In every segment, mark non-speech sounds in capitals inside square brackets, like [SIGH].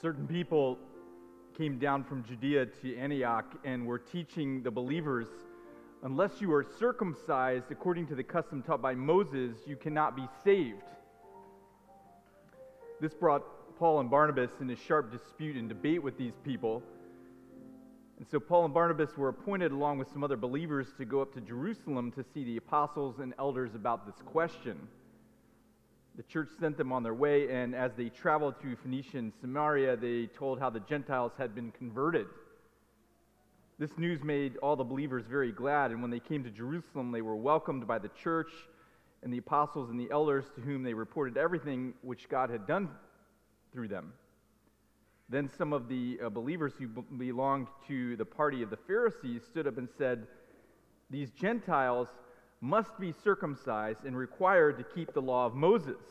certain people came down from Judea to Antioch and were teaching the believers unless you are circumcised according to the custom taught by Moses, you cannot be saved. This brought Paul and Barnabas into sharp dispute and debate with these people. And so Paul and Barnabas were appointed, along with some other believers, to go up to Jerusalem to see the apostles and elders about this question. The church sent them on their way, and as they traveled through Phoenicia and Samaria, they told how the Gentiles had been converted. This news made all the believers very glad, and when they came to Jerusalem, they were welcomed by the church and the apostles and the elders to whom they reported everything which God had done through them. Then some of the uh, believers who belonged to the party of the Pharisees stood up and said, These Gentiles must be circumcised and required to keep the law of Moses.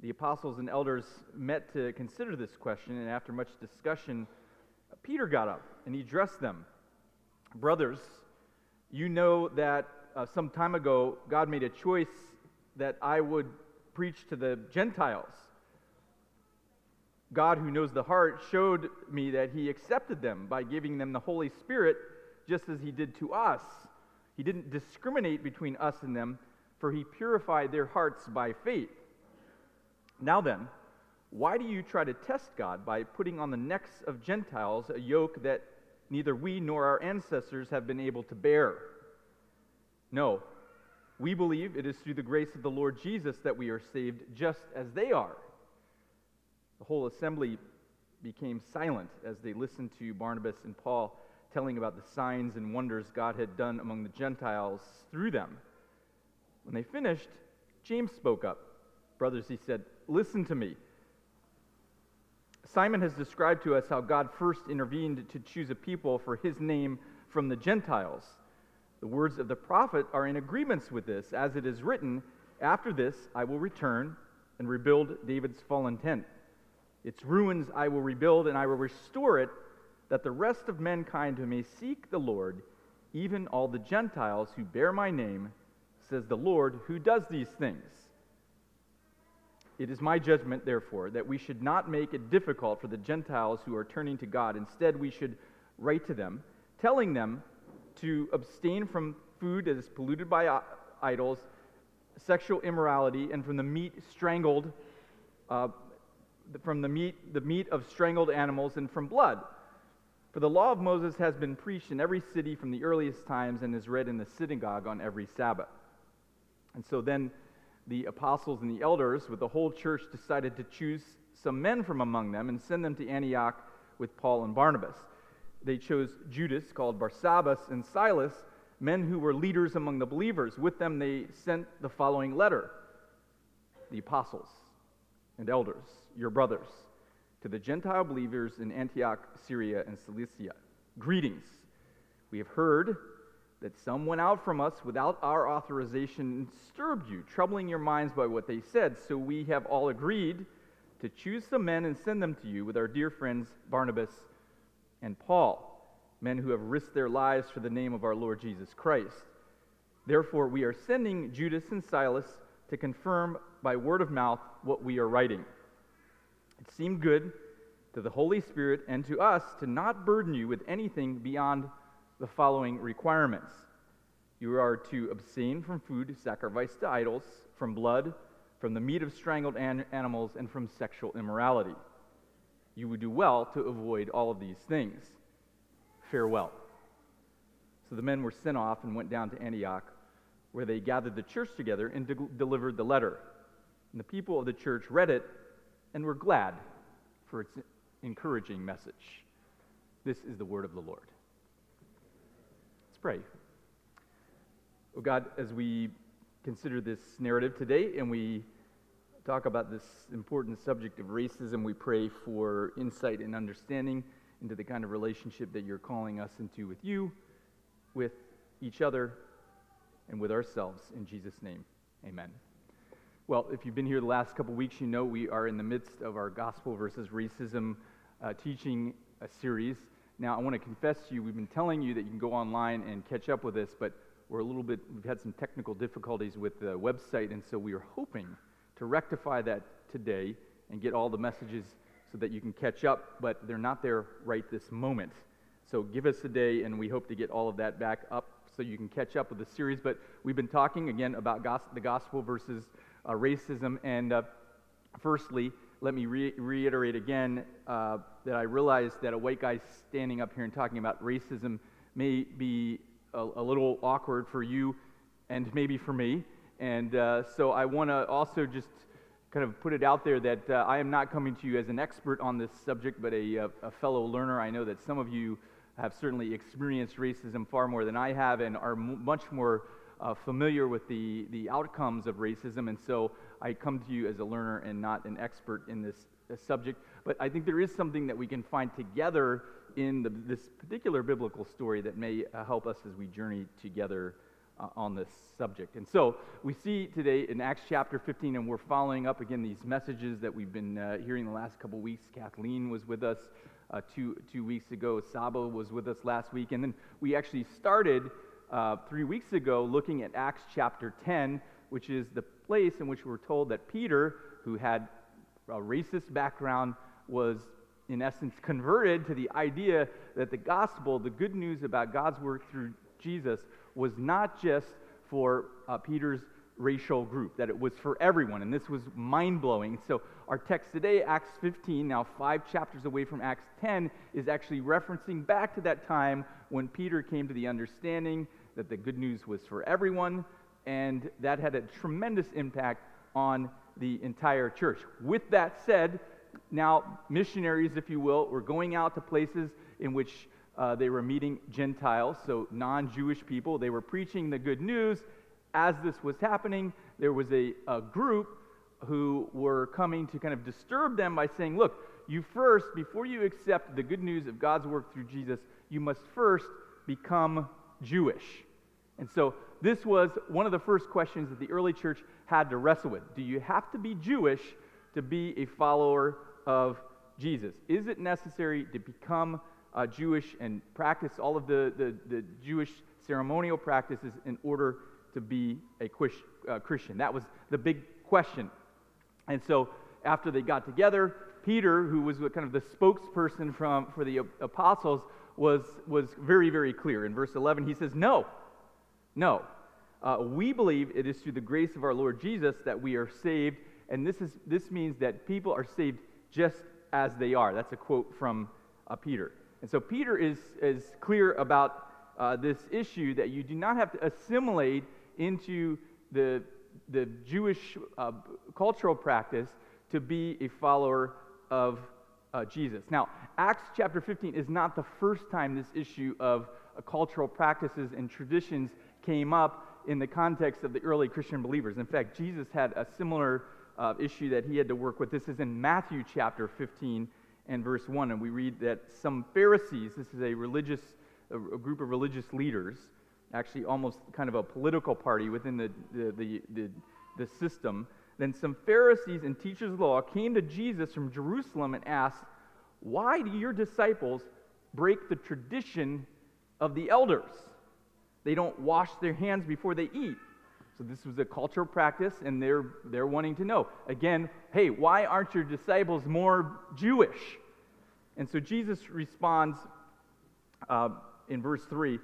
The apostles and elders met to consider this question, and after much discussion, Peter got up and he addressed them. Brothers, you know that uh, some time ago God made a choice that I would preach to the Gentiles. God, who knows the heart, showed me that He accepted them by giving them the Holy Spirit just as He did to us. He didn't discriminate between us and them, for He purified their hearts by faith. Now then, why do you try to test God by putting on the necks of Gentiles a yoke that neither we nor our ancestors have been able to bear? No, we believe it is through the grace of the Lord Jesus that we are saved, just as they are. The whole assembly became silent as they listened to Barnabas and Paul telling about the signs and wonders God had done among the Gentiles through them. When they finished, James spoke up. Brothers, he said, Listen to me. Simon has described to us how God first intervened to choose a people for his name from the Gentiles. The words of the prophet are in agreement with this, as it is written, After this I will return and rebuild David's fallen tent. Its ruins I will rebuild, and I will restore it, that the rest of mankind who may seek the Lord, even all the Gentiles who bear my name, says the Lord, who does these things. It is my judgment, therefore, that we should not make it difficult for the Gentiles who are turning to God. Instead, we should write to them, telling them to abstain from food that is polluted by idols, sexual immorality, and from the meat strangled, uh, from the meat, the meat of strangled animals, and from blood. For the law of Moses has been preached in every city from the earliest times and is read in the synagogue on every Sabbath. And so then the apostles and the elders, with the whole church, decided to choose some men from among them and send them to Antioch with Paul and Barnabas. They chose Judas, called Barsabbas, and Silas, men who were leaders among the believers. With them, they sent the following letter The apostles and elders, your brothers, to the Gentile believers in Antioch, Syria, and Cilicia. Greetings. We have heard that some went out from us without our authorization and disturbed you, troubling your minds by what they said. So we have all agreed to choose some men and send them to you with our dear friends Barnabas and Paul, men who have risked their lives for the name of our Lord Jesus Christ. Therefore, we are sending Judas and Silas to confirm by word of mouth what we are writing. It seemed good to the Holy Spirit and to us to not burden you with anything beyond the following requirements you are to abstain from food sacrificed to idols, from blood, from the meat of strangled an- animals, and from sexual immorality. You would do well to avoid all of these things. Farewell. So the men were sent off and went down to Antioch, where they gathered the church together and de- delivered the letter. And the people of the church read it and we're glad for its encouraging message. This is the word of the Lord Let's pray. Oh God, as we consider this narrative today and we talk about this important subject of racism, we pray for insight and understanding into the kind of relationship that you're calling us into with you, with each other, and with ourselves. In Jesus' name, amen. Well, if you've been here the last couple weeks, you know we are in the midst of our gospel versus racism uh, teaching uh, series. Now, I want to confess to you, we've been telling you that you can go online and catch up with us, but we're a little bit, we've had some technical difficulties with the website, and so we are hoping to rectify that today and get all the messages so that you can catch up, but they're not there right this moment. So give us a day, and we hope to get all of that back up so you can catch up with the series. But we've been talking again about gos- the gospel versus uh, racism. And uh, firstly, let me re- reiterate again uh, that I realize that a white guy standing up here and talking about racism may be a, a little awkward for you and maybe for me. And uh, so I want to also just kind of put it out there that uh, I am not coming to you as an expert on this subject, but a, uh, a, fellow learner. I know that some of you have certainly experienced racism far more than I have and are m- much more uh, familiar with the, the outcomes of racism. And so I come to you as a learner and not an expert in this, this subject. But I think there is something that we can find together in the, this particular biblical story that may uh, help us as we journey together uh, on this subject. And so we see today in Acts chapter 15, and we're following up again these messages that we've been uh, hearing the last couple weeks. Kathleen was with us uh, two, two weeks ago, Saba was with us last week, and then we actually started uh, three weeks ago looking at Acts chapter 10, which is the place in which we're told that Peter, who had a racist background, was in essence converted to the idea that the gospel, the good news about God's work through Jesus, was not just for uh, Peter's racial group, that it was for everyone. And this was mind blowing. So, our text today, Acts 15, now five chapters away from Acts 10, is actually referencing back to that time when Peter came to the understanding that the good news was for everyone. And that had a tremendous impact on the entire church. With that said, now missionaries, if you will, were going out to places in which uh, they were meeting Gentiles, so non Jewish people. They were preaching the good news. As this was happening, there was a, a group who were coming to kind of disturb them by saying, Look, you first, before you accept the good news of God's work through Jesus, you must first become Jewish. And so this was one of the first questions that the early church had to wrestle with. Do you have to be Jewish to be a follower of Jesus? Is it necessary to become uh, Jewish and practice all of the, the, the, Jewish ceremonial practices in order to be a uh, Christian. That was the big question. And so after they got together, Peter, who was kind of the spokesperson from, for the apostles, was, was very, very clear. In verse 11, he says, No, no. Uh, we believe it is through the grace of our Lord Jesus that we are saved, and this, is, this means that people are saved just as they are. That's a quote from uh, Peter. And so Peter is, is clear about uh, this issue that you do not have to assimilate into the, the Jewish uh, cultural practice to be a follower of uh, Jesus. Now, Acts chapter 15 is not the first time this issue of uh, cultural practices and traditions came up in the context of the early Christian believers. In fact, Jesus had a similar uh, issue that he had to work with. This is in Matthew chapter 15 and verse 1, and we read that some Pharisees, this is a religious, a, group of religious leaders, actually almost kind of a political party within the, the, the, the, the system, then some Pharisees and teachers of the law came to Jesus from Jerusalem and asked, Why do your disciples break the tradition of the elders? They don't wash their hands before they eat. So this was a cultural practice, and they're, they're wanting to know. Again, hey, why aren't your disciples more Jewish? And so Jesus responds uh, in verse 3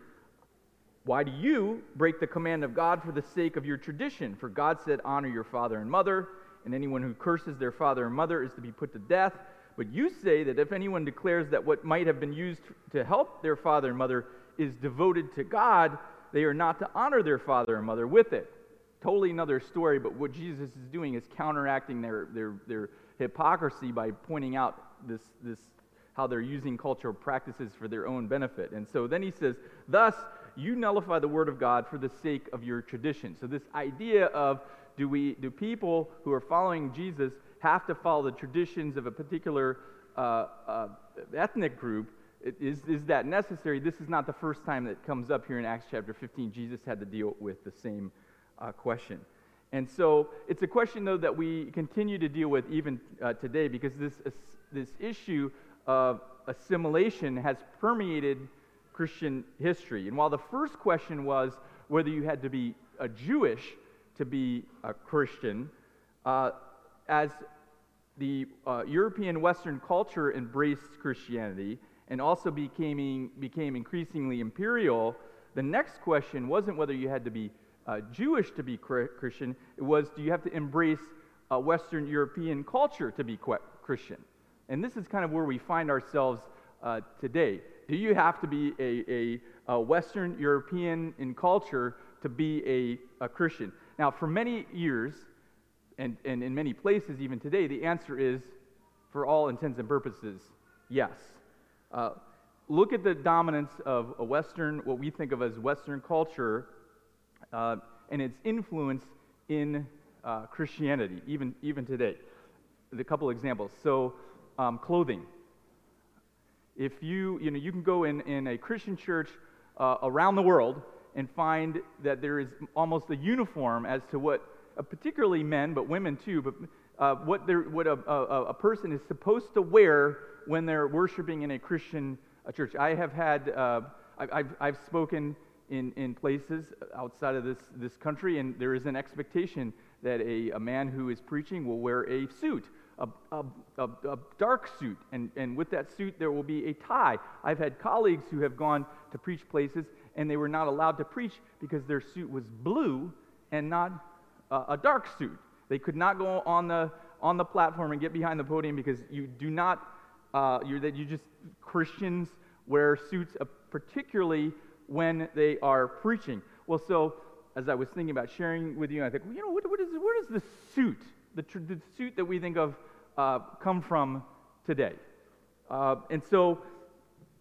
Why do you break the command of God for the sake of your tradition? For God said, Honor your father and mother, and anyone who curses their father and mother is to be put to death. But you say that if anyone declares that what might have been used to help their father and mother is devoted to God, they are not to honor their father and mother with it totally another story, but what Jesus is doing is counteracting their, their, their hypocrisy by pointing out this, this, how they're using cultural practices for their own benefit. And so then he says, Thus, you nullify the word of God for the sake of your tradition. So this idea of do we do people who are following Jesus have to follow the traditions of a particular uh, uh, ethnic group? Is, is that necessary? This is not the first time that comes up here in Acts chapter 15. Jesus had to deal with the same uh, question. And so it's a question, though, that we continue to deal with even uh, today because this, this issue of assimilation has permeated Christian history. And while the first question was whether you had to be a Jewish to be a Christian, uh, as the uh, European Western culture embraced Christianity and also became, became increasingly imperial, the next question wasn't whether you had to be uh, Jewish to be Christian, it was do you have to embrace uh, Western European culture to be Christian? And this is kind of where we find ourselves uh, today. Do you have to be a, a, a, Western European in culture to be a, a Christian? Now, for many years, and, and in many places even today, the answer is, for all intents and purposes, yes. Uh, look at the dominance of a Western, what we think of as Western culture, uh, and its influence in uh, Christianity, even, even today. A couple examples. So, um, clothing. If you, you know, you can go in, in a Christian church uh, around the world and find that there is almost a uniform as to what, uh, particularly men, but women too, but uh, what, what a, a, a, person is supposed to wear when they're worshiping in a Christian uh, church. I have had, uh, I, have I've spoken in, in places outside of this, this country, and there is an expectation that a, a man who is preaching will wear a suit a, a, a, dark suit, and, and with that suit there will be a tie. I've had colleagues who have gone to preach places and they were not allowed to preach because their suit was blue and not uh, a dark suit. They could not go on the, on the platform and get behind the podium because you do not, uh, you that you just, Christians wear suits, uh, particularly when they are preaching. Well, so as I was thinking about sharing with you, I think, well, you know, what, what is, where does the suit the, tr- the suit that we think of uh, come from today. Uh, and so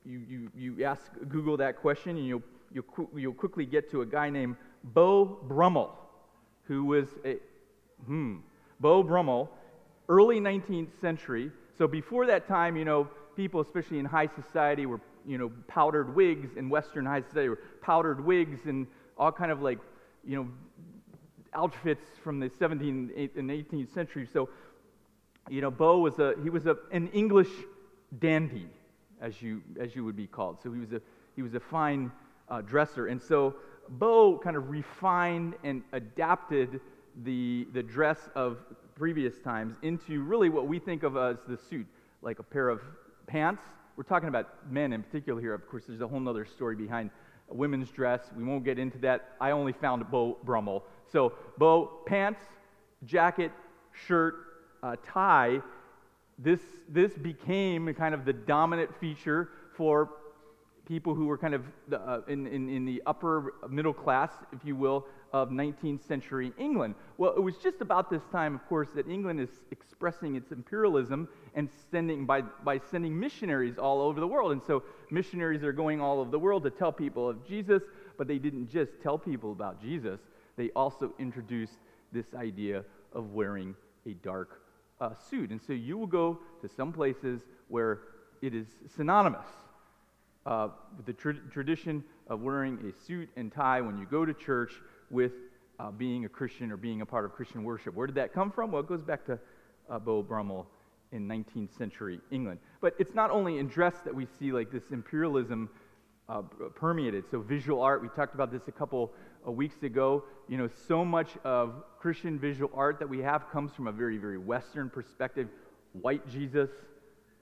you, you, you ask Google that question, and you'll, you'll, you'll quickly get to a guy named Beau Brummell, who was a, hmm, Beau Brummell, early 19th century. So before that time, you know, people, especially in high society, were, you know, powdered wigs in Western high society, were powdered wigs and all kind of like, you know, outfits from the 17th and 18th century. So, you know, Beau was a he was a, an English dandy, as you as you would be called. So he was a he was a fine uh, dresser, and so Beau kind of refined and adapted the the dress of previous times into really what we think of as the suit, like a pair of pants. We're talking about men in particular here. Of course, there's a whole other story behind women's dress. We won't get into that. I only found Beau Brummell. So, Beau, pants, jacket, shirt, uh, tie. This, this became kind of the dominant feature for people who were kind of the, uh, in, in, in the upper middle class, if you will, of 19th century England. Well, it was just about this time, of course, that England is expressing its imperialism and sending by, by sending missionaries all over the world. And so missionaries are going all over the world to tell people of Jesus, but they didn't just tell people about Jesus. They also introduced this idea of wearing a dark uh, suit. And so you will go to some places where it is synonymous uh, with the tra- tradition of wearing a suit and tie when you go to church with uh, being a Christian or being a part of Christian worship. Where did that come from? Well, it goes back to uh, Beau Brummell in 19th century England. But it's not only in dress that we see like this imperialism uh, permeated. So visual art, we talked about this a couple of weeks ago. You know, so much of Christian visual art that we have comes from a very, very Western perspective. White Jesus,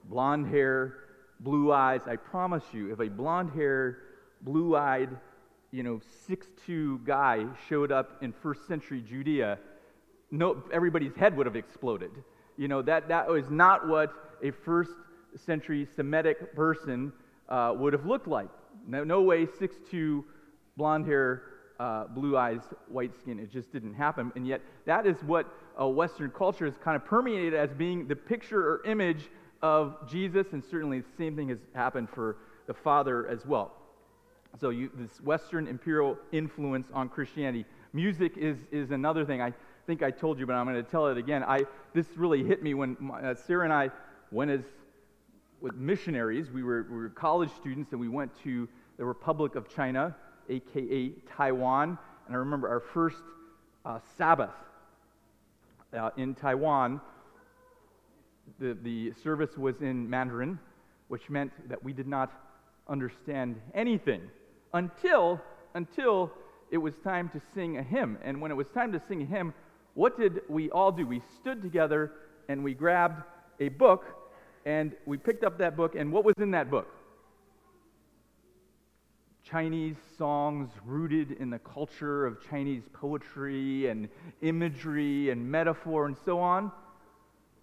blonde hair, blue eyes. I promise you, if a blonde hair, blue eyed, you know, six-two guy showed up in first century Judea, no, everybody's head would have exploded. You know, that, that was not what a first century Semitic person uh, would have looked like. No, no way, six-two, blonde hair, uh, blue eyes, white skin. It just didn't happen. And yet, that is what uh, Western culture has kind of permeated as being the picture or image of Jesus, and certainly the same thing has happened for the Father as well. So, you, this Western imperial influence on Christianity. Music is, is another thing. I think I told you, but I'm going to tell it again. I, this really hit me when my, uh, Sarah and I went as with missionaries. We were, we were college students, and we went to the Republic of China, aka Taiwan. And I remember our first uh, Sabbath uh, in Taiwan. The, the service was in Mandarin, which meant that we did not understand anything until, until it was time to sing a hymn. And when it was time to sing a hymn, what did we all do? We stood together and we grabbed a book and we picked up that book, and what was in that book? Chinese songs rooted in the culture of Chinese poetry and imagery and metaphor and so on?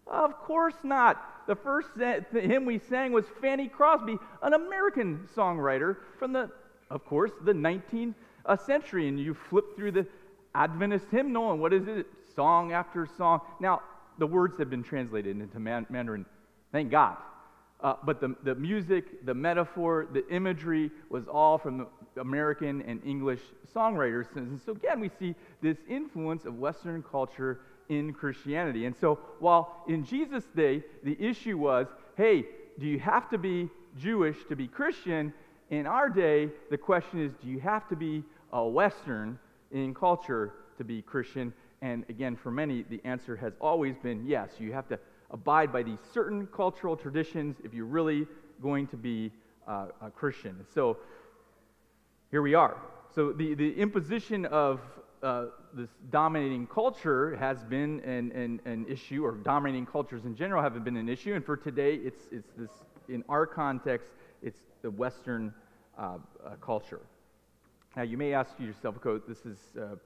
Of course not. The first hymn we sang was Fanny Crosby, an American songwriter from the, of course, the 19th century. And you flip through the Adventist hymnal, and what is it? Song after song. Now, the words have been translated into Mandarin. Thank God. Uh, but the, the music, the metaphor, the imagery was all from the American and English songwriters. And so, again, we see this influence of Western culture in Christianity. And so, while in Jesus' day, the issue was hey, do you have to be Jewish to be Christian? In our day, the question is do you have to be a Western in culture to be Christian? And again, for many, the answer has always been yes. You have to abide by these certain cultural traditions if you're really going to be uh, a Christian. So here we are. So the, the imposition of uh, this dominating culture has been an, an, an, issue, or dominating cultures in general have been an issue. And for today, it's, it's this, in our context, it's the Western uh, uh, culture. Now, you may ask yourself, okay, this is uh,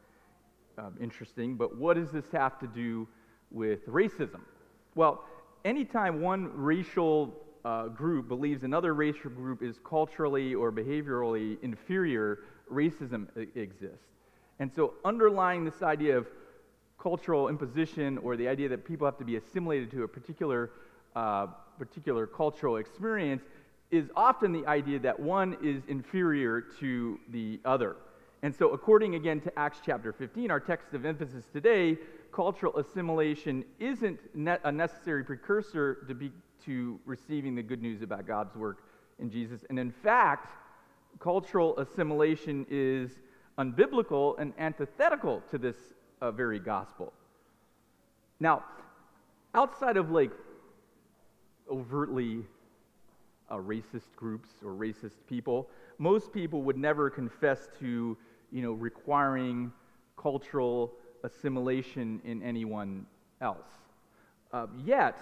um, interesting, but what does this have to do with racism? Well, anytime one racial uh, group believes another racial group is culturally or behaviorally inferior, racism exists. And so, underlying this idea of cultural imposition or the idea that people have to be assimilated to a particular, uh, particular cultural experience is often the idea that one is inferior to the other. And so, according again to Acts chapter 15, our text of emphasis today, cultural assimilation isn't a necessary precursor to, be, to receiving the good news about God's work in Jesus. And in fact, cultural assimilation is unbiblical and antithetical to this uh, very gospel. Now, outside of like overtly uh, racist groups or racist people, most people would never confess to, you know, requiring cultural assimilation in anyone else. Uh, yet,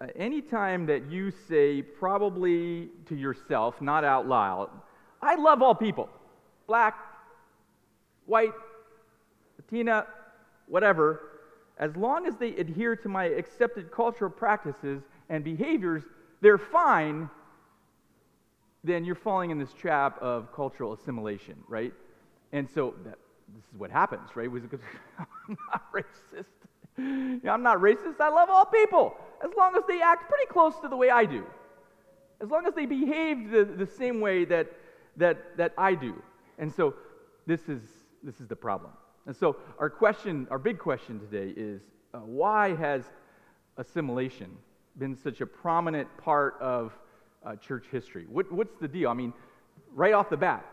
uh, anytime that you say, probably to yourself, not out loud, I love all people black, white, Latina, whatever, as long as they adhere to my accepted cultural practices and behaviors, they're fine, then you're falling in this trap of cultural assimilation, right? And so that, this is what happens, right? [LAUGHS] I'm not racist. I'm not racist. I love all people as long as they act pretty close to the way I do, as long as they behave the, the same way that, that, that I do. And so this is, this is the problem. And so our question, our big question today is uh, why has assimilation been such a prominent part of uh, church history? What, what's the deal? I mean, right off the bat,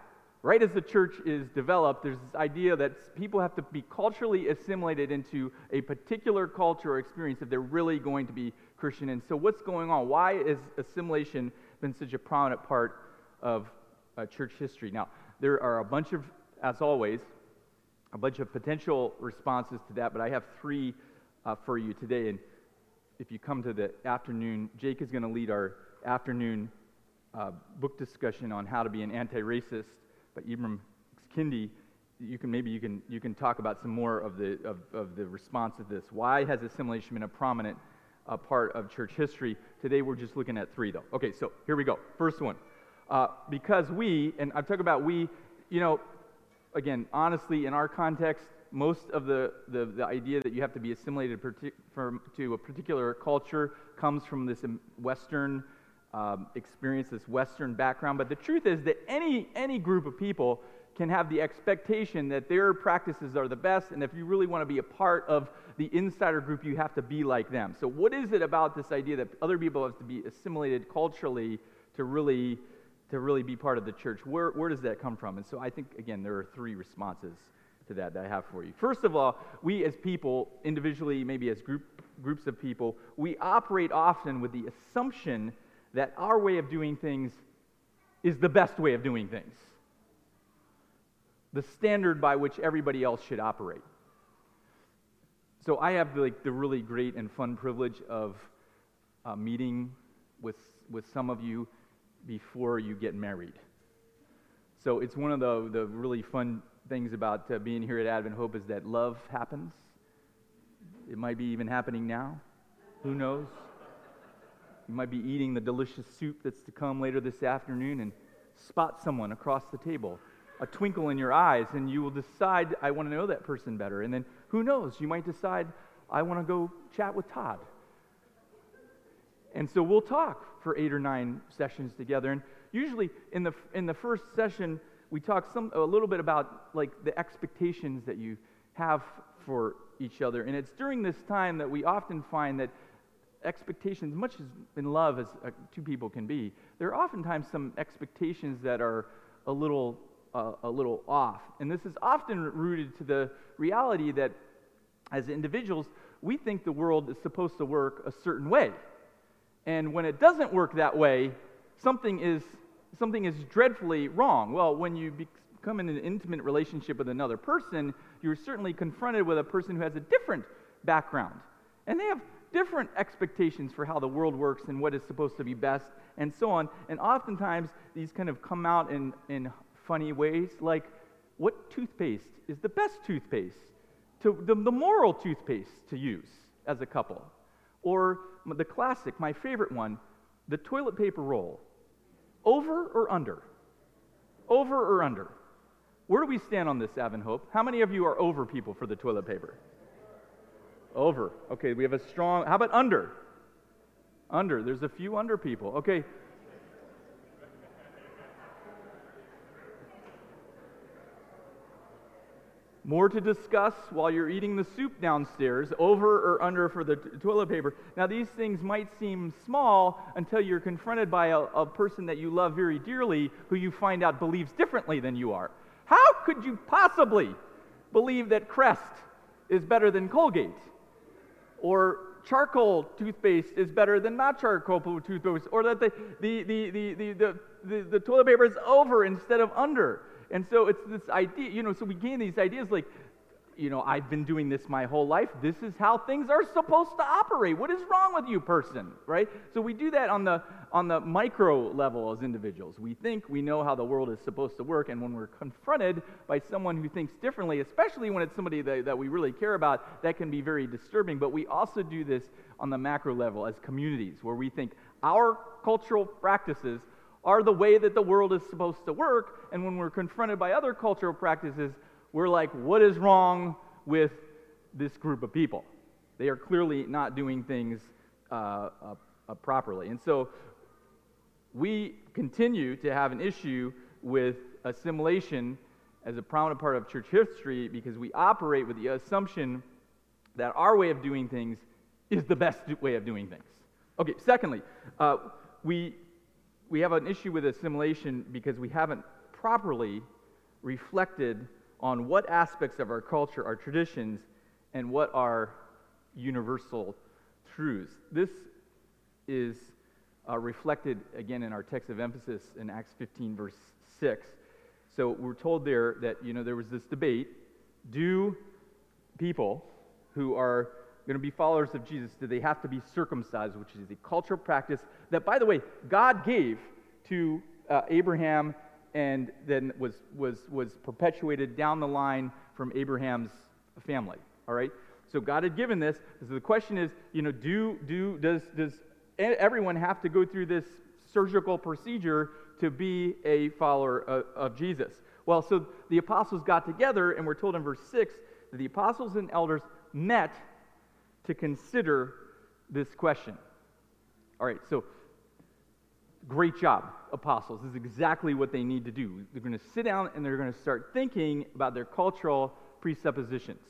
right as the church is developed, there's this idea that people have to be culturally assimilated into a particular culture or experience if they're really going to be Christian. And so, what's going on? Why has assimilation been such a prominent part of uh, church history? Now, there are a bunch of, as always, a bunch of potential responses to that, but I have three uh, for you today. And if you come to the afternoon, Jake is going to lead our afternoon uh, book discussion on how to be an anti-racist by Ibram Kendi. You can maybe you can you can talk about some more of the of, of the response to this. Why has assimilation been a prominent uh, part of church history? Today we're just looking at three though. Okay, so here we go. First one. Uh, because we, and I'm talking about we, you know, again, honestly, in our context, most of the, the, the idea that you have to be assimilated from, to a particular culture comes from this Western um, experience, this Western background. But the truth is that any, any group of people can have the expectation that their practices are the best, and if you really want to be a part of the insider group, you have to be like them. So, what is it about this idea that other people have to be assimilated culturally to really to really be part of the church. Where, where does that come from? And so I think, again, there are three responses to that that I have for you. First of all, we as people, individually, maybe as group, groups of people, we operate often with the assumption that our way of doing things is the best way of doing things, the standard by which everybody else should operate. So I have like the really great and fun privilege of uh, meeting with with some of you before you get married. So it's one of the the really fun things about uh, being here at Advent Hope is that love happens. It might be even happening now. Who knows? You might be eating the delicious soup that's to come later this afternoon and spot someone across the table, a twinkle in your eyes, and you will decide, I want to know that person better. And then who knows? You might decide, I want to go chat with Todd. And so we'll talk for eight or nine sessions together. And usually in the, in the first session, we talk some, a little bit about like the expectations that you have for each other. And it's during this time that we often find that expectations, much as in love as uh, two people can be, there are oftentimes some expectations that are a little, uh, a little off. And this is often rooted to the reality that as individuals, we think the world is supposed to work a certain way. And when it doesn't work that way, something is, something is dreadfully wrong. Well, when you become in an intimate relationship with another person, you're certainly confronted with a person who has a different background. And they have different expectations for how the world works and what is supposed to be best and so on. And oftentimes, these kind of come out in, in funny ways, like what toothpaste is the best toothpaste, to the, the moral toothpaste to use as a couple. Or the classic, my favorite one, the toilet paper roll. Over or under? Over or under? Where do we stand on this, Advent Hope? How many of you are over people for the toilet paper? Over. Okay, we have a strong. How about under? Under. There's a few under people. Okay. More to discuss while you're eating the soup downstairs, over or under for the t- toilet paper. Now, these things might seem small until you're confronted by a, a person that you love very dearly who you find out believes differently than you are. How could you possibly believe that Crest is better than Colgate? or charcoal toothpaste is better than not charcoal toothpaste, or that the, the, the, the, the, the, the, the toilet paper is over instead of under. And so it's this idea, you know, so we gain these ideas like you know, I've been doing this my whole life. This is how things are supposed to operate. What is wrong with you, person? Right? So we do that on the on the micro level as individuals. We think we know how the world is supposed to work, and when we're confronted by someone who thinks differently, especially when it's somebody that, that we really care about, that can be very disturbing. But we also do this on the macro level as communities, where we think our cultural practices are the way that the world is supposed to work, and when we're confronted by other cultural practices, we're like, what is wrong with this group of people? They are clearly not doing things uh, uh, uh, properly. And so we continue to have an issue with assimilation as a prominent part of church history because we operate with the assumption that our way of doing things is the best way of doing things. Okay, secondly, uh, we, we have an issue with assimilation because we haven't properly reflected on what aspects of our culture are traditions and what are universal truths. This is uh, reflected again in our text of emphasis in Acts 15, verse 6. So we're told there that, you know, there was this debate do people who are going to be followers of Jesus, do they have to be circumcised, which is a cultural practice that, by the way, God gave to uh, Abraham and then was, was, was perpetuated down the line from Abraham's family. All right? So God had given this. So the question is, you know, do, do, does, does everyone have to go through this surgical procedure to be a follower of, of Jesus? Well, so the apostles got together, and we're told in verse 6 that the apostles and elders met to consider this question. All right, so Great job, apostles. This is exactly what they need to do. They're going to sit down and they're going to start thinking about their cultural presuppositions.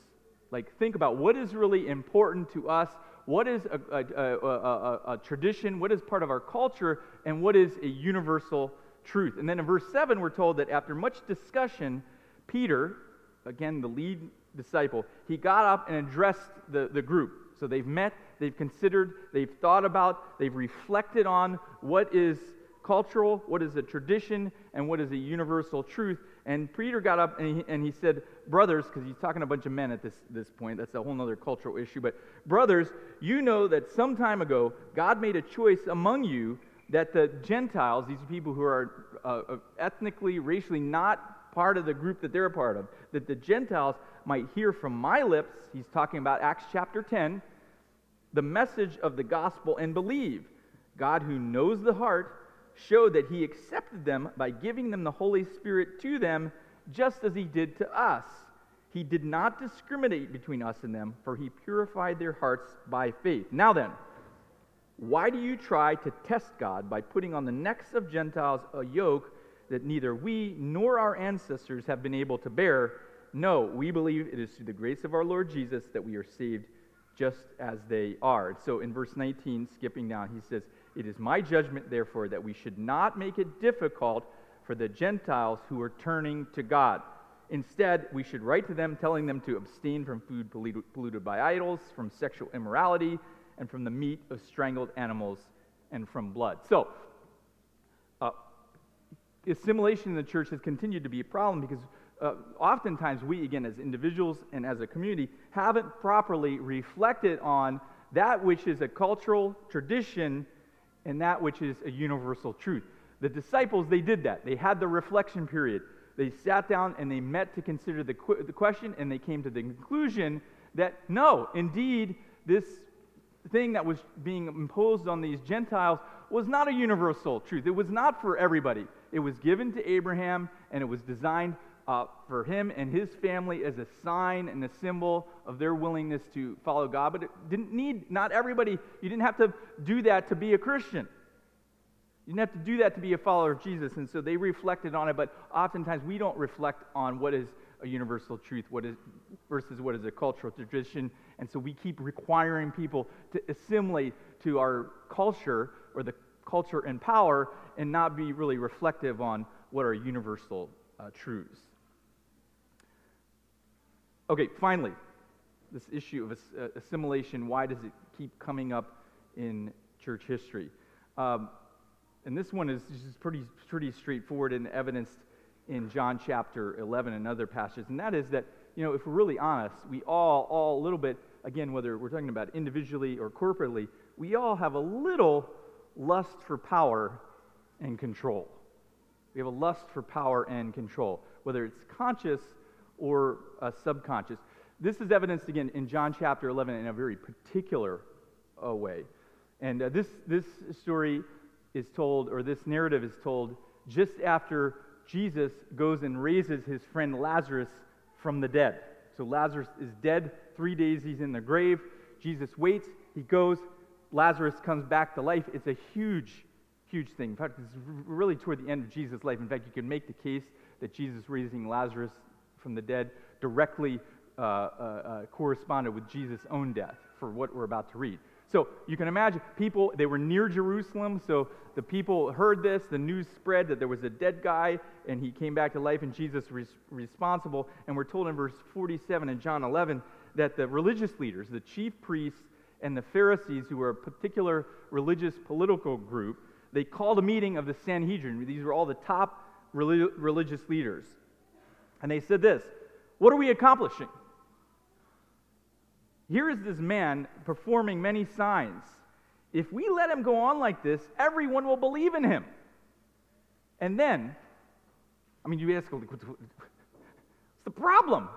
Like, think about what is really important to us, what is a, a, a, a, tradition, what is part of our culture, and what is a universal truth. And then in verse 7, we're told that after much discussion, Peter, again, the lead disciple, he got up and addressed the, the group. So they've met, they've considered, they've thought about, they've reflected on what is cultural, what is a tradition, and what is a universal truth. And Peter got up and he, and he said, Brothers, because he's talking to a bunch of men at this, this point, that's a whole other cultural issue, but brothers, you know that some time ago God made a choice among you that the Gentiles, these people who are uh, uh ethnically, racially not part of the group that they're a part of, that the Gentiles might hear from my lips, he's talking about Acts chapter 10, the message of the gospel and believe. God, who knows the heart, showed that he accepted them by giving them the Holy Spirit to them, just as he did to us. He did not discriminate between us and them, for he purified their hearts by faith. Now then, why do you try to test God by putting on the necks of Gentiles a yoke that neither we nor our ancestors have been able to bear? No, we believe it is through the grace of our Lord Jesus that we are saved just as they are. So in verse 19, skipping down, he says, It is my judgment, therefore, that we should not make it difficult for the Gentiles who are turning to God. Instead, we should write to them telling them to abstain from food polluted by idols, from sexual immorality, and from the meat of strangled animals, and from blood. So, assimilation in the church has continued to be a problem because uh, oftentimes we, again, as individuals and as a community, haven't properly reflected on that which is a cultural tradition and that which is a universal truth. The disciples, they did that. They had the reflection period. They sat down and they met to consider the, qu- the question, and they came to the conclusion that no, indeed, this thing that was being imposed on these Gentiles was not a universal truth. It was not for everybody. It was given to Abraham, and it was designed uh, for him and his family as a sign and a symbol of their willingness to follow God. But it didn't need, not everybody, you didn't have to do that to be a Christian. You didn't have to do that to be a follower of Jesus. And so they reflected on it, but oftentimes we don't reflect on what is a universal truth what is, versus what is a cultural tradition. And so we keep requiring people to assimilate to our culture or the culture and power and not be really reflective on what are universal uh, truths. Okay, finally, this issue of uh, assimilation, why does it keep coming up in church history? Um, and this one is just pretty, pretty straightforward and evidenced in John chapter 11 and other passages. And that is that, you know, if we're really honest, we all, all a little bit, again, whether we're talking about individually or corporately, we all have a little lust for power and control. We have a lust for power and control, whether it's conscious or uh, subconscious. This is evidenced again in John chapter 11 in a very particular uh, way. And uh, this, this story is told, or this narrative is told, just after Jesus goes and raises his friend Lazarus from the dead. So Lazarus is dead. Three days he's in the grave. Jesus waits. He goes. Lazarus comes back to life. It's a huge, huge thing. In fact, it's really toward the end of Jesus' life. In fact, you can make the case that Jesus raising Lazarus from the dead directly uh, uh, uh, corresponded with Jesus' own death for what we're about to read. So you can imagine people, they were near Jerusalem, so the people heard this, the news spread that there was a dead guy and he came back to life and Jesus was responsible. And we're told in verse 47 in John 11 that the religious leaders, the chief priests, and the Pharisees, who were a particular religious political group, they called a meeting of the Sanhedrin. These were all the top religious leaders. And they said this What are we accomplishing? Here is this man performing many signs. If we let him go on like this, everyone will believe in him. And then, I mean, you ask, what's the problem?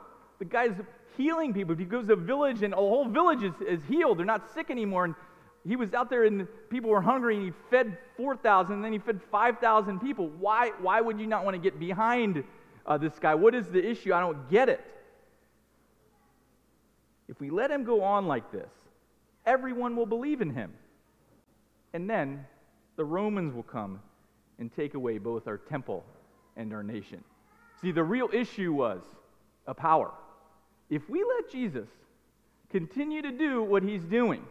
The guy's healing people. He goes to a village and a whole village is, is healed, they're not sick anymore. And he was out there and people were hungry and he fed 4,000 and then he fed 5,000 people. Why, why would you not want to get behind uh, this guy? What is the issue? I don't get it. If we let him go on like this, everyone will believe in him. And then the Romans will come and take away both our temple and our nation. See, the real issue was a power. If we let Jesus continue to do what he's doing,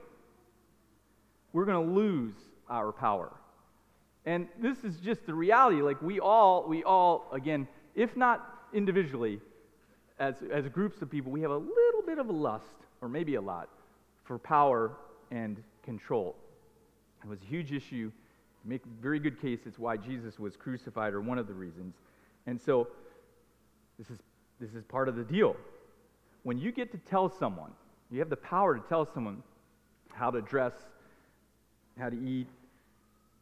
we're going to lose our power. And this is just the reality. Like we all, we all, again, if not individually, as, as groups of people, we have a little bit of a lust, or maybe a lot, for power and control. It was a huge issue make a very good case it's why Jesus was crucified, or one of the reasons. And so, this is, this is part of the deal. When you get to tell someone, you have the power to tell someone how to dress, how to eat,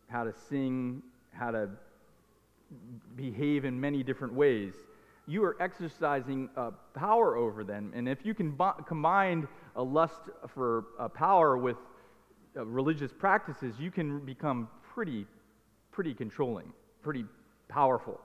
how to sing, how to behave in many different ways, you are exercising uh, power over them. And if you can combine a lust for uh, power with uh, religious practices, you can become pretty, pretty controlling, pretty powerful.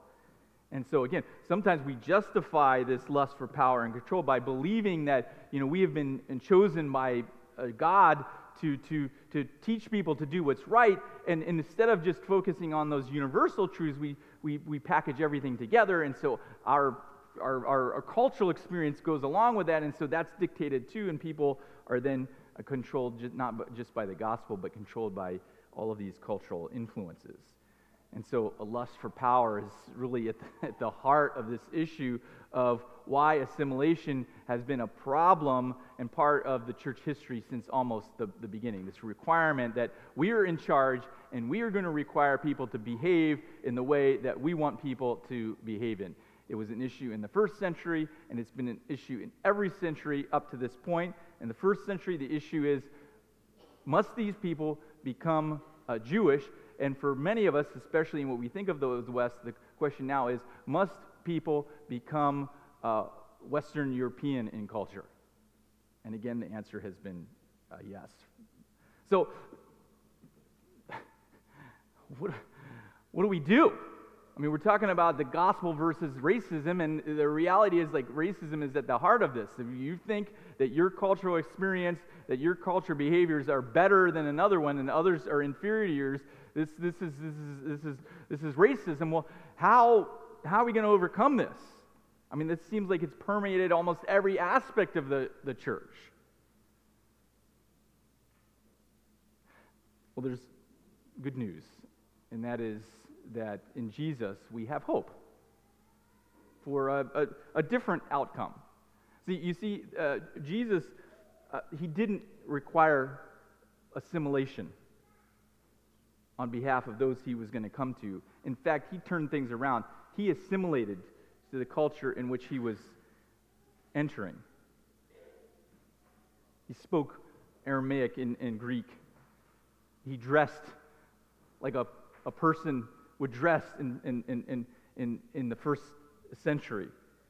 And so again, sometimes we justify this lust for power and control by believing that you know we have been chosen by uh, God to, to, to teach people to do what's right. And, and instead of just focusing on those universal truths, we, we, we package everything together. And so our, our, our, our cultural experience goes along with that. And so that's dictated too. And people are then uh, controlled not just by the gospel, but controlled by all of these cultural influences. And so a lust for power is really at the, at the heart of this issue of why assimilation has been a problem and part of the church history since almost the, the beginning. This requirement that we are in charge and we are going to require people to behave in the way that we want people to behave in. It was an issue in the first century, and it's been an issue in every century up to this point. In the first century, the issue is must these people become uh, Jewish? And for many of us, especially in what we think of the West, the question now is must people become uh, Western European in culture? And again, the answer has been uh, yes. So, [LAUGHS] what, what do we do? I mean, we're talking about the gospel versus racism, and the reality is like racism is at the heart of this. If you think that your cultural experience, that your culture behaviors are better than another one and others are inferior to yours, this, this, is, this, is, this, is, this is racism. Well, how, how are we going to overcome this? I mean, this seems like it's permeated almost every aspect of the, the church. Well, there's good news, and that is that in Jesus we have hope for a, a, a different outcome. See, you see, uh, Jesus, uh, he didn't require assimilation on behalf of those he was going to come to. In fact, he turned things around. He assimilated to the culture in which he was entering. He spoke Aramaic and, Greek. He dressed like a, a person would dress in, in, in, in, in the first century.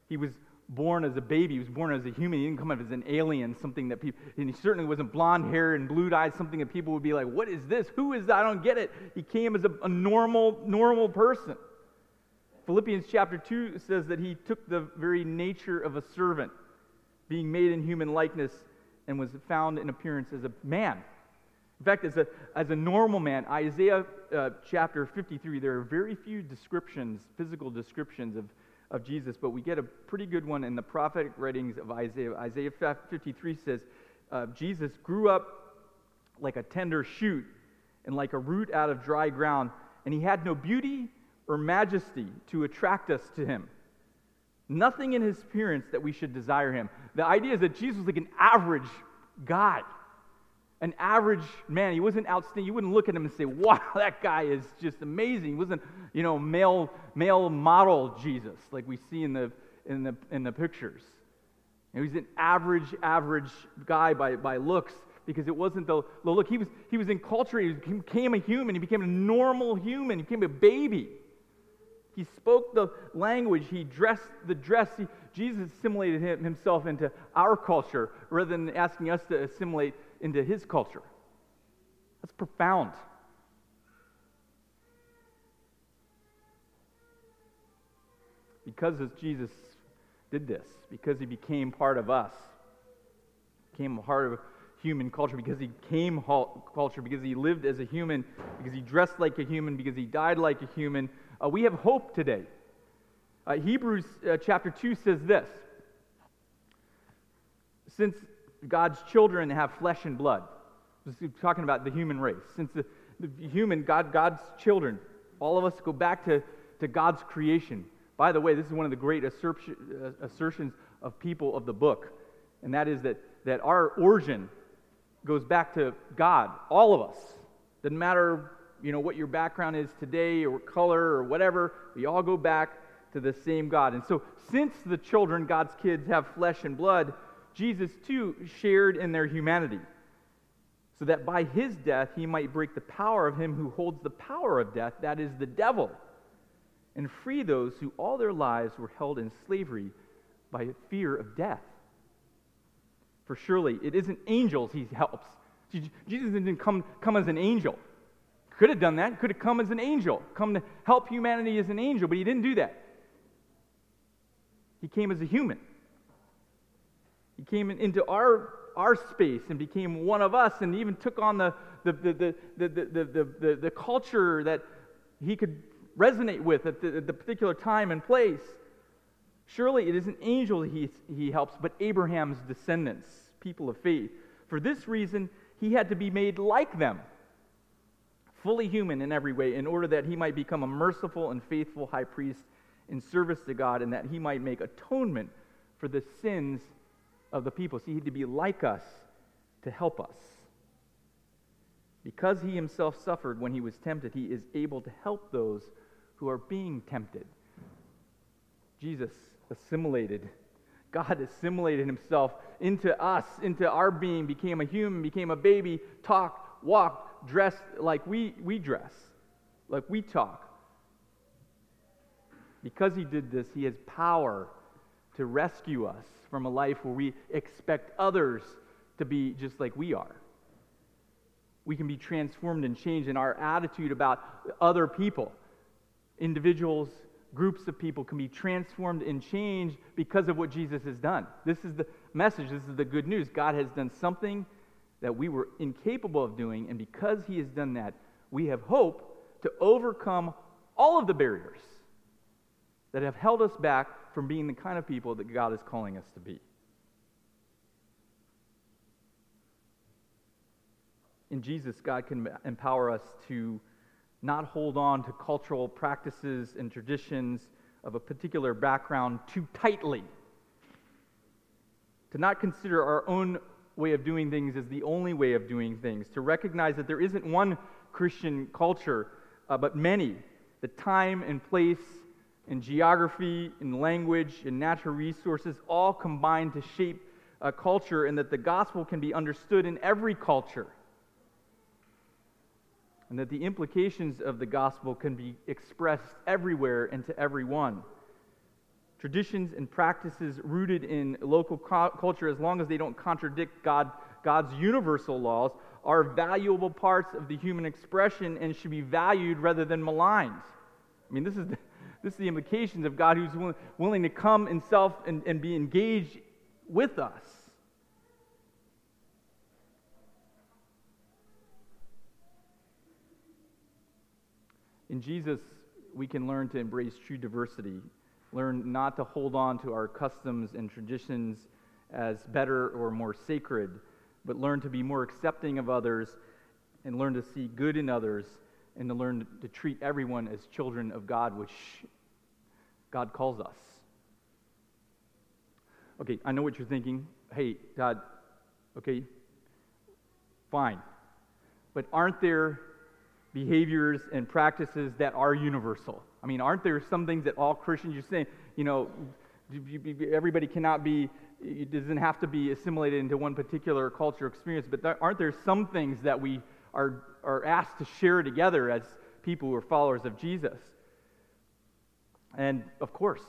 He was born as a baby. He was born as a human. He didn't come up as an alien, something that people, and he certainly wasn't blonde hair and blue eyes, something that people would be like, what is this? Who is that? I don't get it. He came as a, a normal, normal person. Philippians chapter 2 says that he took the very nature of a servant, being made in human likeness, and was found in appearance as a man. In fact, as a, as a normal man, Isaiah uh, chapter 53, there are very few descriptions, physical descriptions of of Jesus, but we get a pretty good one in the prophetic writings of Isaiah. Isaiah 53 says, uh, Jesus grew up like a tender shoot and like a root out of dry ground, and he had no beauty or majesty to attract us to him. Nothing in his appearance that we should desire him. The idea is that Jesus was like an average guy an average man. He wasn't outstanding. You wouldn't look at him and say, wow, [LAUGHS] that guy is just amazing. He wasn't, you know, male, male model Jesus like we see in the, in the, in the pictures. He was an average, average guy by, by looks because it wasn't the, the look. He was, he was in culture. He became a human. He became a normal human. He became a baby. He spoke the language. He dressed the dress. He, Jesus assimilated himself into our culture rather than asking us to assimilate into his culture. That's profound. Because Jesus did this, because he became part of us, became part of human culture, because he came culture, because he lived as a human, because he dressed like a human, because he died like a human, uh, we have hope today. Uh, Hebrews uh, chapter 2 says this Since God's children have flesh and blood. talking about the human race. Since the, the human, God, God's children, all of us go back to, to God's creation. By the way, this is one of the great uh, assertions of people of the book, and that is that, that our origin goes back to God, all of us. Doesn't matter you know, what your background is today or color or whatever. We all go back to the same God. And so, since the children, God's kids, have flesh and blood, Jesus too shared in their humanity, so that by his death he might break the power of him who holds the power of death, that is, the devil, and free those who all their lives were held in slavery by fear of death. For surely it isn't angels he helps. Jesus didn't come, come as an angel. Could have done that, could have come as an angel, come to help humanity as an angel, but he didn't do that. He came as a human. He came into our, our space and became one of us and even took on the, the, the, the, the, the, the, the culture that he could resonate with at the, at the particular time and place. Surely it isn't angel he, he helps, but Abraham's descendants, people of faith. For this reason, he had to be made like them, fully human in every way, in order that he might become a merciful and faithful high priest in service to God, and that he might make atonement for the sins of the people. See, he had to be like us to help us. Because he himself suffered when he was tempted, he is able to help those who are being tempted. Jesus assimilated. God assimilated himself into us, into our being, became a human, became a baby, talked, walked, dressed like we, we dress, like we talk. Because he did this, he has power to rescue us from a life where we expect others to be just like we are. We can be transformed and changed in our attitude about other people, individuals, groups of people can be transformed and changed because of what Jesus has done. This is the message, this is the good news. God has done something that we were incapable of doing, and because He has done that, we have hope to overcome all of the barriers that have held us back from being the kind of people that God is calling us to be. In Jesus, God can empower us to not hold on to cultural practices and traditions of a particular background too tightly, to not consider our own way of doing things as the only way of doing things, to recognize that there isn't one Christian culture, uh, but many. The time and place and geography and language and natural resources all combine to shape a culture, and that the gospel can be understood in every culture and that the implications of the gospel can be expressed everywhere and to everyone. Traditions and practices rooted in local culture, as long as they don't contradict God, God's universal laws, are valuable parts of the human expression and should be valued rather than maligned. I mean, this is the, this is the implications of God who's willing to come himself and, and be engaged with us. In Jesus, we can learn to embrace true diversity, learn not to hold on to our customs and traditions as better or more sacred, but learn to be more accepting of others and learn to see good in others and to learn to treat everyone as children of God, which God calls us. Okay, I know what you're thinking. Hey, God, okay, fine. But aren't there behaviors and practices that are universal. I mean, aren't there some things that all Christians, you're saying, you know, everybody cannot be, it doesn't have to be assimilated into one particular culture experience, but aren't there some things that we are, are asked to share together as people who are followers of Jesus? And of course,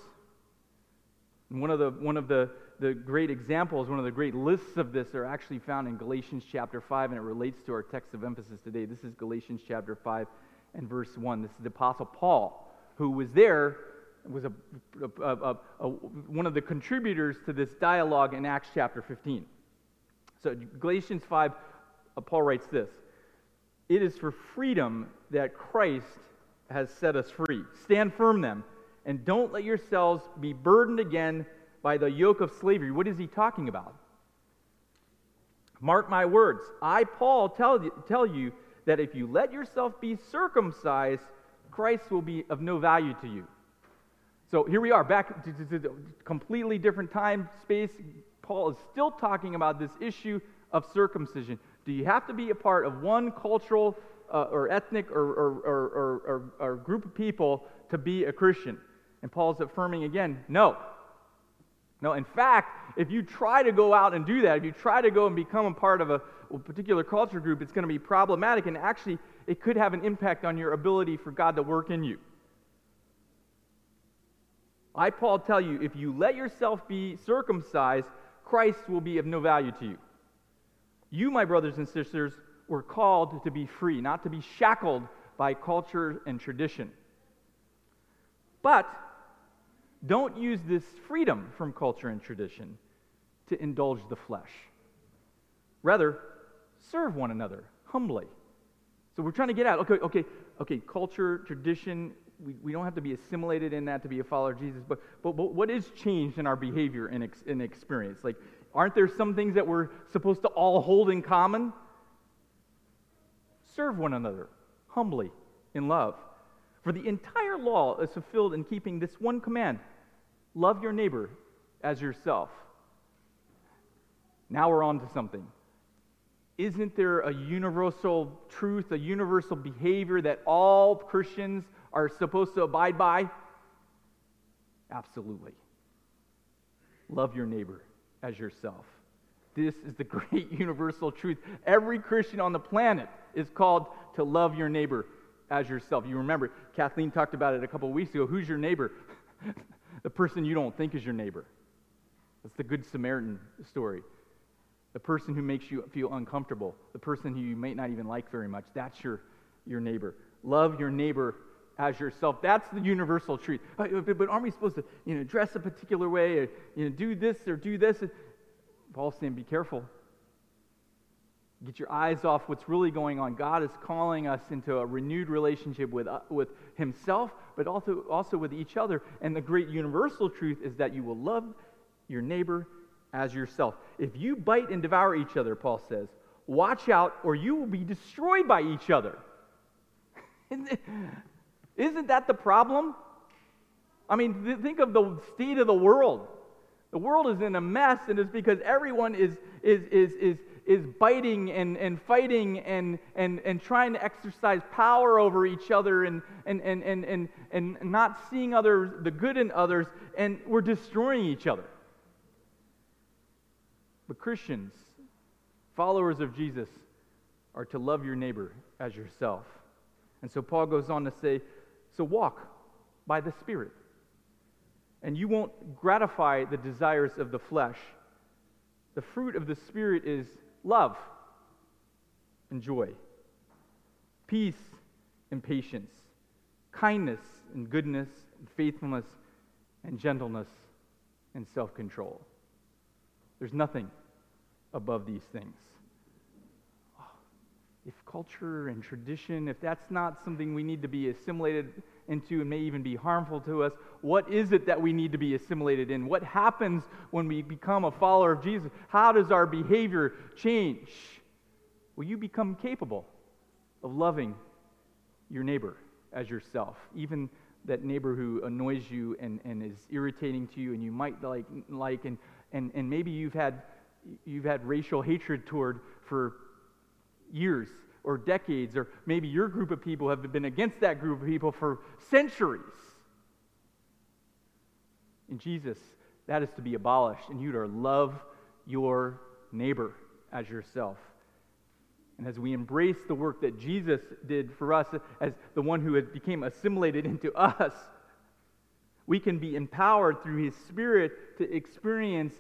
one of the, one of the the great examples, one of the great lists of this are actually found in Galatians chapter 5, and it relates to our text of emphasis today. This is Galatians chapter 5 and verse 1. This is the Apostle Paul, who was there, was a, a, a, one of the contributors to this dialogue in Acts chapter 15. So, Galatians 5, uh, Paul writes this It is for freedom that Christ has set us free. Stand firm then, and don't let yourselves be burdened again by the yoke of slavery. What is he talking about? Mark my words. I, Paul, tell you, tell you that if you let yourself be circumcised, Christ will be of no value to you. So here we are, back to, completely different time, space. Paul is still talking about this issue of circumcision. Do you have to be a part of one cultural uh, or ethnic or, or, or, or, group of people to be a Christian. And Paul's affirming again no. No, in fact, if you try to go out and do that, if you try to go and become a part of a, a particular culture group, it's going to be problematic, and actually, it could have an impact on your ability for God to work in you. I, Paul, tell you, if you let yourself be circumcised, Christ will be of no value to you. You, my brothers and sisters, were called to be free, not to be shackled by culture and tradition. But don't use this freedom from culture and tradition to indulge the flesh. Rather, serve one another humbly. So we're trying to get out. Okay, okay, okay, culture, tradition, we, we don't have to be assimilated in that to be a follower of Jesus, but, but, but what is changed in our behavior and, ex, and experience? Like, aren't there some things that we're supposed to all hold in common? Serve one another humbly in love. For the entire law is fulfilled in keeping this one command love your neighbor as yourself. Now we're on to something. Isn't there a universal truth, a universal behavior that all Christians are supposed to abide by? Absolutely. Love your neighbor as yourself. This is the [LAUGHS] great universal truth. Every Christian on the planet is called to love your neighbor as yourself. You remember, Kathleen talked about it a couple weeks ago. Who's your neighbor? [LAUGHS] the person you don't think is your neighbor. That's the Good Samaritan story. The person who makes you feel uncomfortable, the person who you may not even like very much, that's your, your neighbor. Love your neighbor as yourself. That's the universal truth. Uh, but, but aren't we supposed to you know, dress a particular way or you know, do this or do this? Uh, Paul's saying, be careful. Get your eyes off what's really going on. God is calling us into a renewed relationship with, uh, with Himself, but also, also with each other. And the great universal truth is that you will love your neighbor as yourself. If you bite and devour each other, Paul says, watch out or you will be destroyed by each other. [LAUGHS] Isn't that the problem? I mean, th- think of the state of the world. The world is in a mess, and it's because everyone is, is, is, is, is biting and, and fighting and, and, and trying to exercise power over each other and, and, and, and, and, and not seeing others, the good in others, and we're destroying each other. But Christians, followers of Jesus, are to love your neighbor as yourself. And so Paul goes on to say, so walk by the Spirit. And you won't gratify the desires of the flesh. The fruit of the Spirit is love and joy, peace and patience, kindness and goodness, and faithfulness and gentleness and self control. There's nothing above these things culture and tradition, if that's not something we need to be assimilated into and may even be harmful to us, what is it that we need to be assimilated in? What happens when we become a follower of Jesus? How does our behavior change? Will you become capable of loving your neighbor as yourself, even that neighbor who annoys you and, and is irritating to you and you might like, like and, and, and maybe you've had, you've had racial hatred toward for years or decades, or maybe your group of people have been against that group of people for centuries. In Jesus, that is to be abolished, and you to love your neighbor as yourself. And as we embrace the work that Jesus did for us as the one who became assimilated into [LAUGHS] us, we can be empowered through his spirit to experience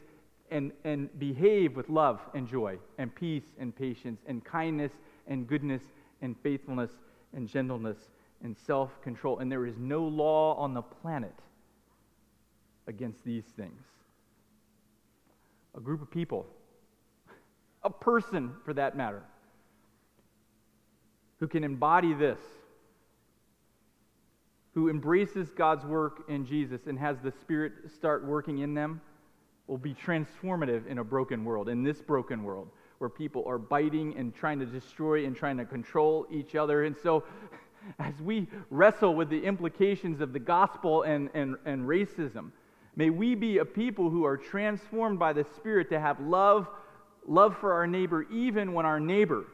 and, and behave with love and joy and peace and patience and kindness and goodness and faithfulness and gentleness and self control. And there is no law on the planet against these things. A group of people, a person for that matter, who can embody this, who embraces God's work in Jesus and has the Spirit start working in them will be transformative in a broken world, in this broken world, where people are biting and trying to destroy and trying to control each other. And so, [LAUGHS] as we wrestle with the implications of the gospel and, and, and racism, may we be a people who are transformed by the Spirit to have love, love for our neighbor, even when our neighbor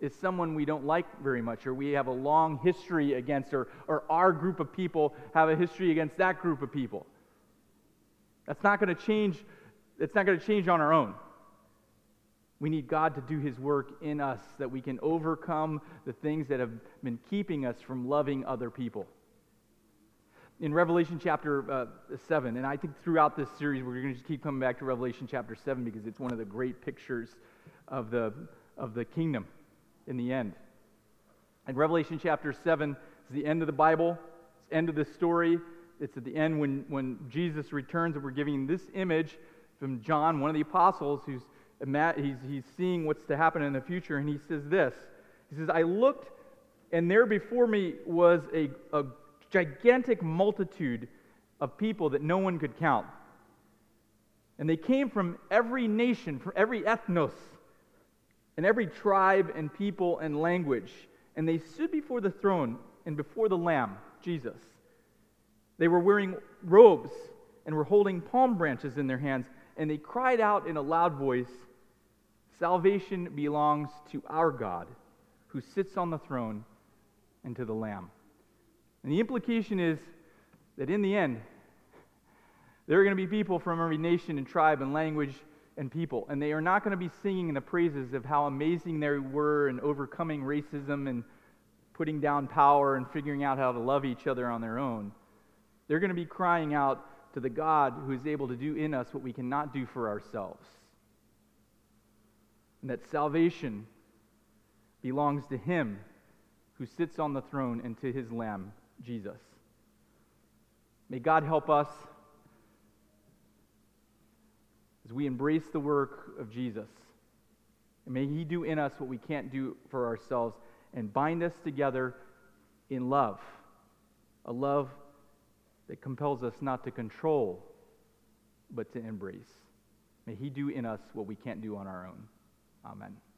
is someone we don't like very much, or we have a long history against, or, or our group of people have a history against that group of people. That's not going to change. It's not going to change on our own. We need God to do His work in us that we can overcome the things that have been keeping us from loving other people. In Revelation chapter uh, 7, and I think throughout this series we're going to just keep coming back to Revelation chapter 7 because it's one of the great pictures of the, of the kingdom in the end. In Revelation chapter 7 is the end of the Bible, it's the end of the story. It's at the end when, when Jesus returns, and we're giving this image from John, one of the apostles, who's he's, he's seeing what's to happen in the future, and he says this. He says, I looked, and there before me was a, a gigantic multitude of people that no one could count. And they came from every nation, from every ethnos, and every tribe and people and language. And they stood before the throne and before the Lamb, Jesus. They were wearing robes and were holding palm branches in their hands, and they cried out in a loud voice Salvation belongs to our God who sits on the throne and to the Lamb. And the implication is that in the end, there are going to be people from every nation and tribe and language and people, and they are not going to be singing the praises of how amazing they were in overcoming racism and putting down power and figuring out how to love each other on their own. They're going to be crying out to the God who is able to do in us what we cannot do for ourselves and that salvation belongs to him who sits on the throne and to his Lamb, Jesus. May God help us as we embrace the work of Jesus. And may he do in us what we can't do for ourselves and bind us together in love, a love that compels us not to control, but to embrace. May he do in us what we can't do on our own. Amen.